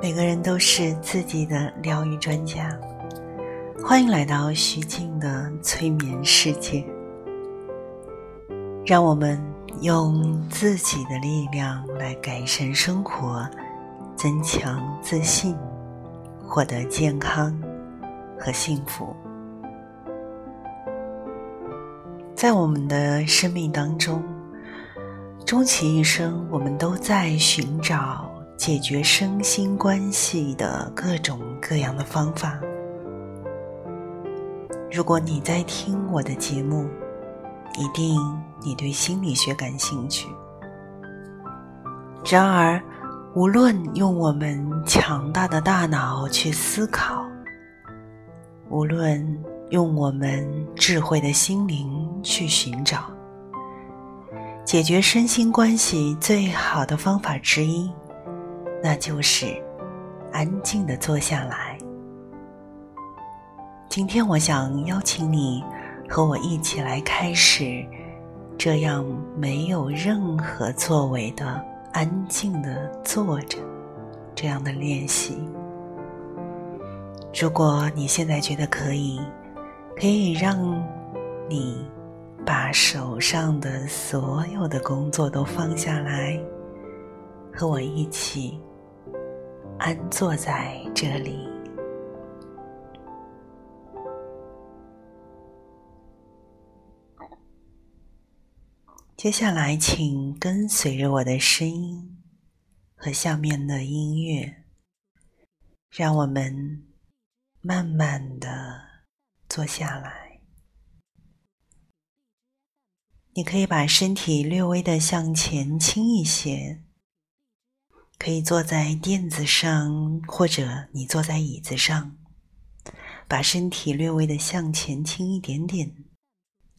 每个人都是自己的疗愈专家。欢迎来到徐静的催眠世界，让我们用自己的力量来改善生活，增强自信，获得健康和幸福。在我们的生命当中，终其一生，我们都在寻找解决身心关系的各种各样的方法。如果你在听我的节目，一定你对心理学感兴趣。然而，无论用我们强大的大脑去思考，无论用我们智慧的心灵去寻找，解决身心关系最好的方法之一，那就是安静的坐下来。今天，我想邀请你和我一起来开始这样没有任何作为的安静的坐着这样的练习。如果你现在觉得可以，可以让你把手上的所有的工作都放下来，和我一起安坐在这里。接下来，请跟随着我的声音和下面的音乐，让我们慢慢的坐下来。你可以把身体略微的向前倾一些，可以坐在垫子上，或者你坐在椅子上，把身体略微的向前倾一点点。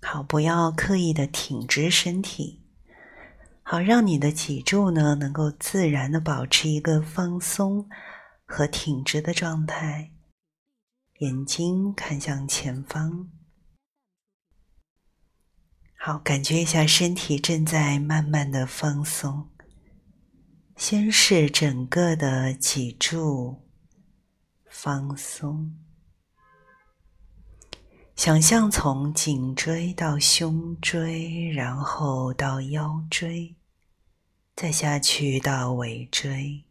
好，不要刻意的挺直身体，好让你的脊柱呢能够自然的保持一个放松和挺直的状态。眼睛看向前方，好，感觉一下身体正在慢慢的放松。先是整个的脊柱放松。想象从颈椎到胸椎，然后到腰椎，再下去到尾椎，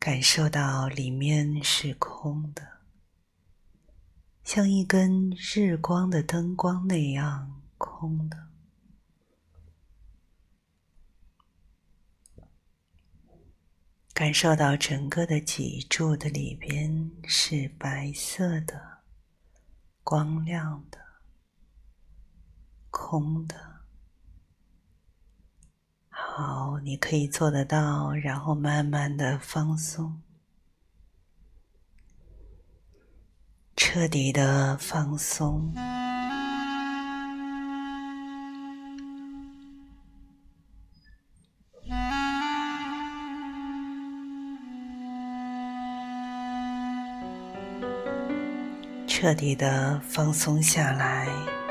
感受到里面是空的，像一根日光的灯光那样空的。感受到整个的脊柱的里边是白色的。光亮的，空的，好，你可以做得到，然后慢慢的放松，彻底的放松。彻底的放松下来。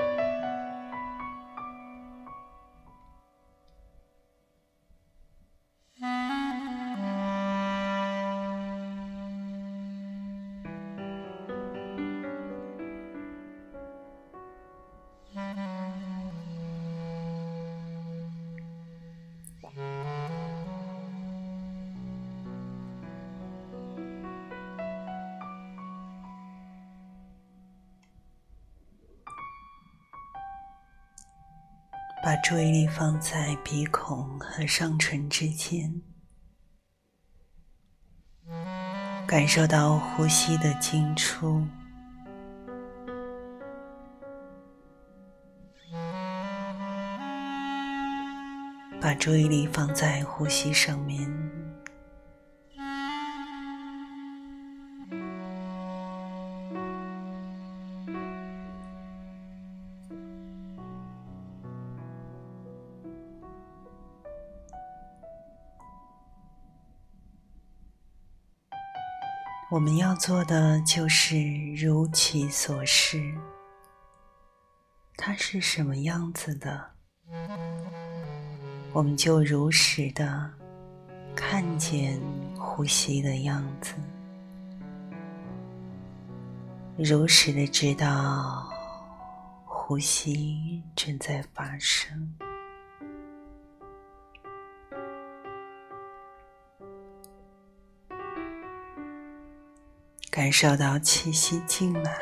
把注意力放在鼻孔和上唇之间，感受到呼吸的进出。把注意力放在呼吸上面。我们要做的就是如其所示，它是什么样子的，我们就如实的看见呼吸的样子，如实的知道呼吸正在发生。感受到气息进来，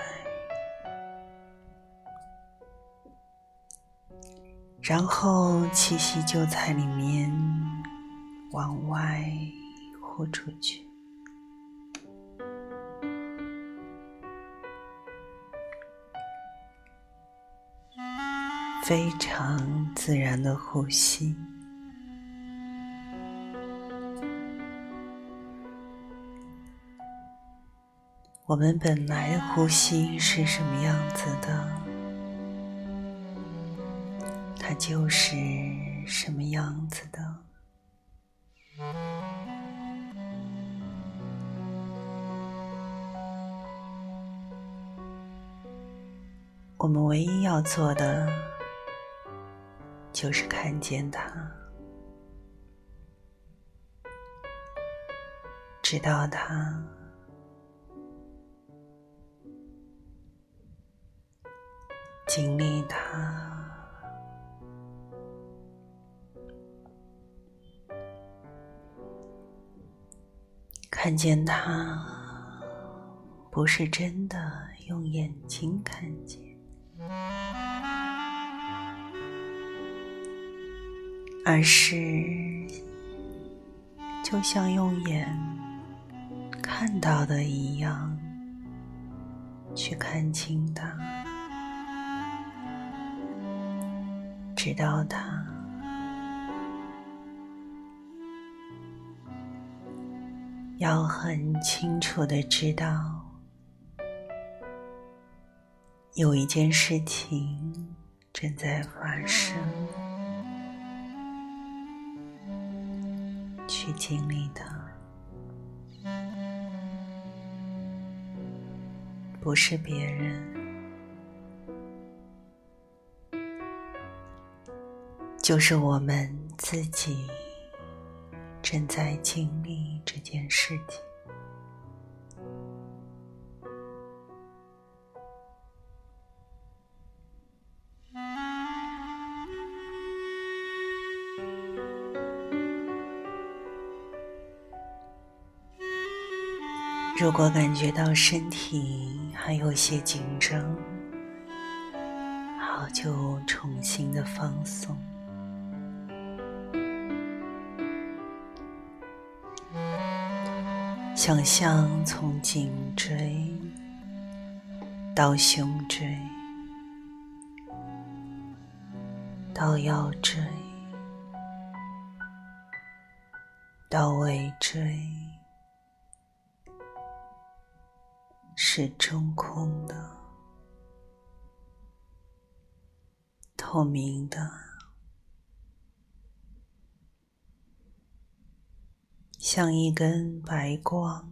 然后气息就在里面往外呼出去，非常自然的呼吸。我们本来的呼吸是什么样子的，它就是什么样子的。我们唯一要做的，就是看见它，知道它。经历它，看见它，不是真的用眼睛看见，而是就像用眼看到的一样，去看清它。知道它，要很清楚的知道，有一件事情正在发生，去经历它，不是别人。就是我们自己正在经历这件事情。如果感觉到身体还有些紧张，好，就重新的放松。想象从颈椎到胸椎，到腰椎，到尾椎，是中空的、透明的。像一根白光，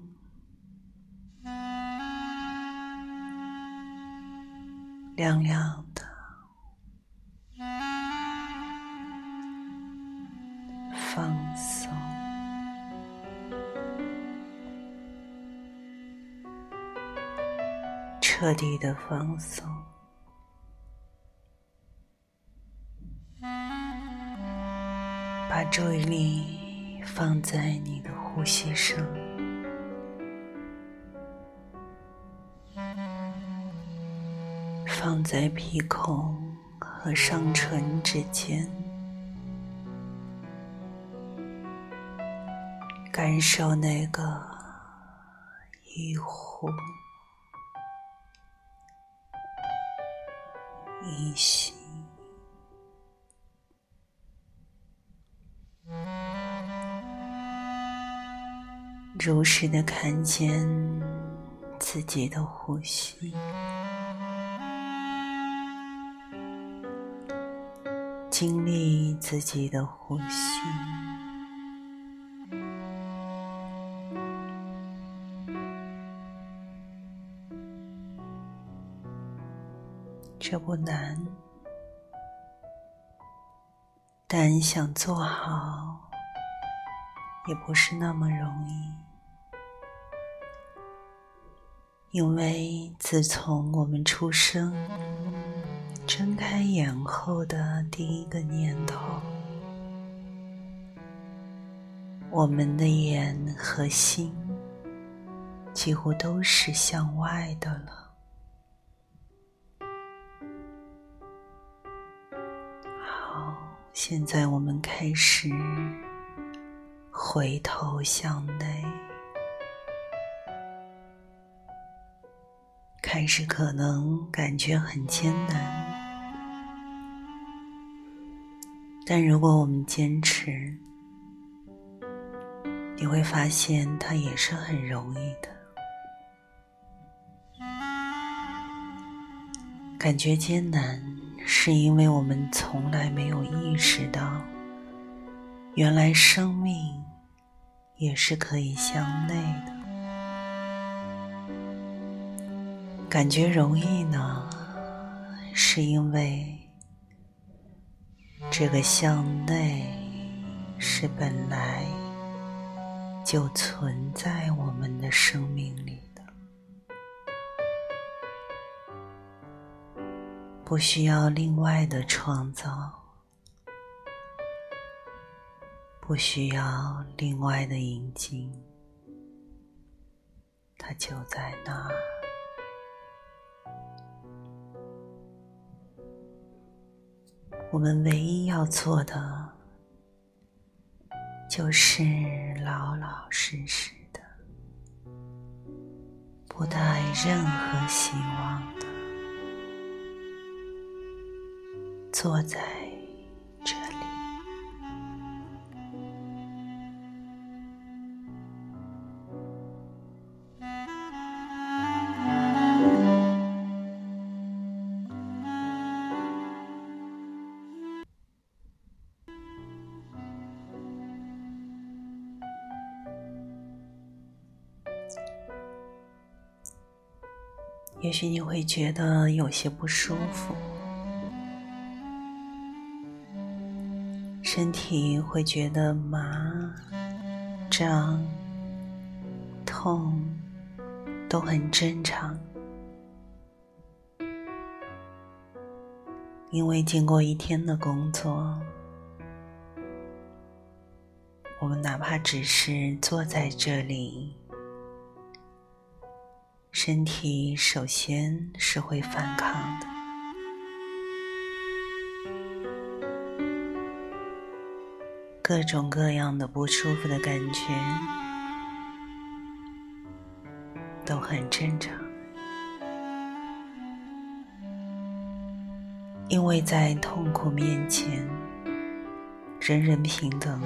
亮亮的，放松，彻底的放松，把注意力。放在你的呼吸上，放在鼻孔和上唇之间，感受那个一呼一吸。如实的看见自己的呼吸。经历自己的呼吸这不难但想做好也不是那么容易。因为自从我们出生，睁开眼后的第一个念头，我们的眼和心几乎都是向外的了。好现在我们开始回头向内，开始可能感觉很艰难，但如果我们坚持，你会发现它也是很容易的。感觉艰难。是因为我们从来没有意识到，原来生命也是可以向内的。感觉容易呢，是因为这个向内是本来就存在我们的生命里的。不需要另外的创造，不需要另外的引进，它就在那。我们唯一要做的，就是老老实实的，不带任何希望的。坐在也许你会觉得有些不舒服。身体会觉得麻、胀、痛，都很正常。因为经过一天的工作，我们哪怕只是坐在这里，身体首先是会反抗的。各种各样的不舒服的感觉都很正常，因为在痛苦面前，人人平等，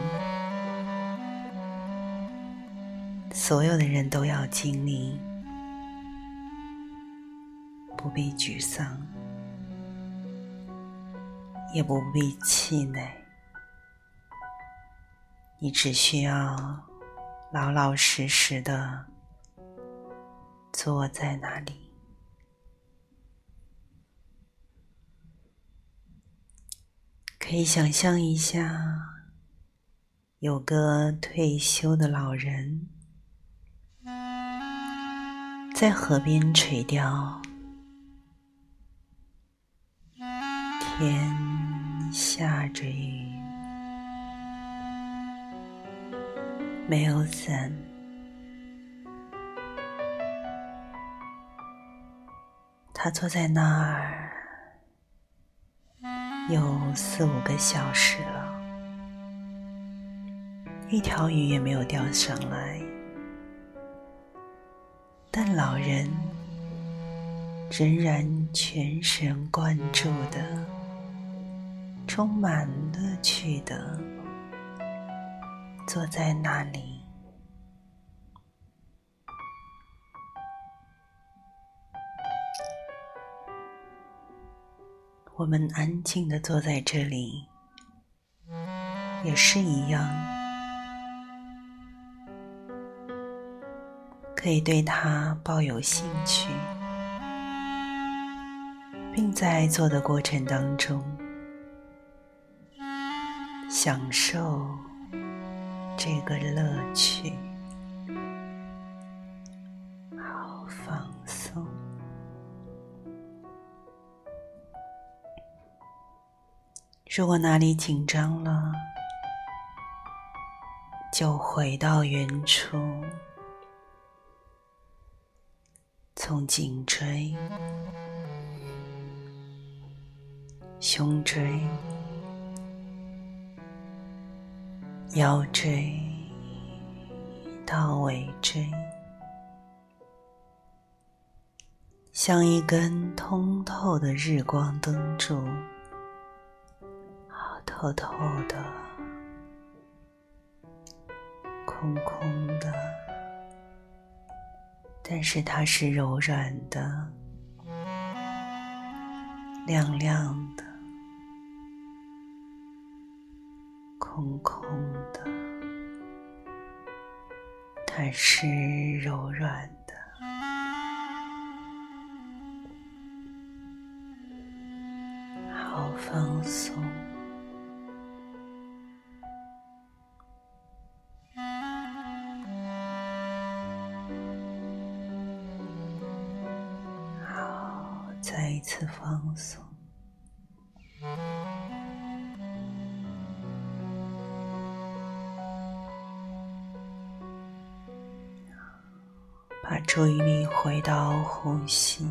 所有的人都要经历，不必沮丧，也不必气馁。你只需要老老实实的坐在那里，可以想象一下，有个退休的老人在河边垂钓，天下着雨。没有伞，他坐在那儿有四五个小时了，一条鱼也没有钓上来，但老人仍然全神贯注的、充满乐趣的。坐在那里，我们安静的坐在这里，也是一样，可以对他抱有兴趣，并在做的过程当中享受这个乐趣。好放松。如果哪里紧张了，就回到原处，从颈椎、胸椎、腰椎到尾椎，像一根通透的日光灯柱，好透透的。空空的，但是它是柔软的、亮亮的、空空，它是柔软的，好放松。好再一次放松，注意力回到呼吸。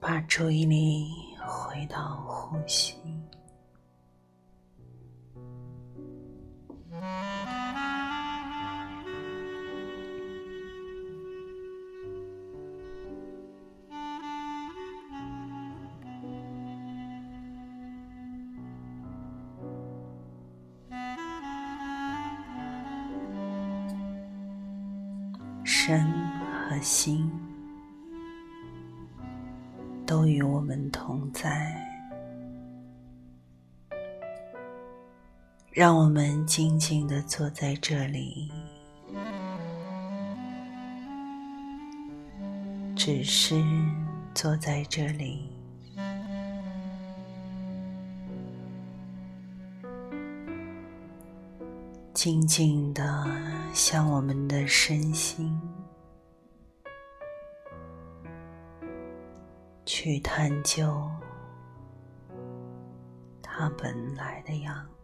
把注意力回到呼吸，让我们静静的坐在这里，只是坐在这里，静静的向我们的身心。去探究它本来的样子。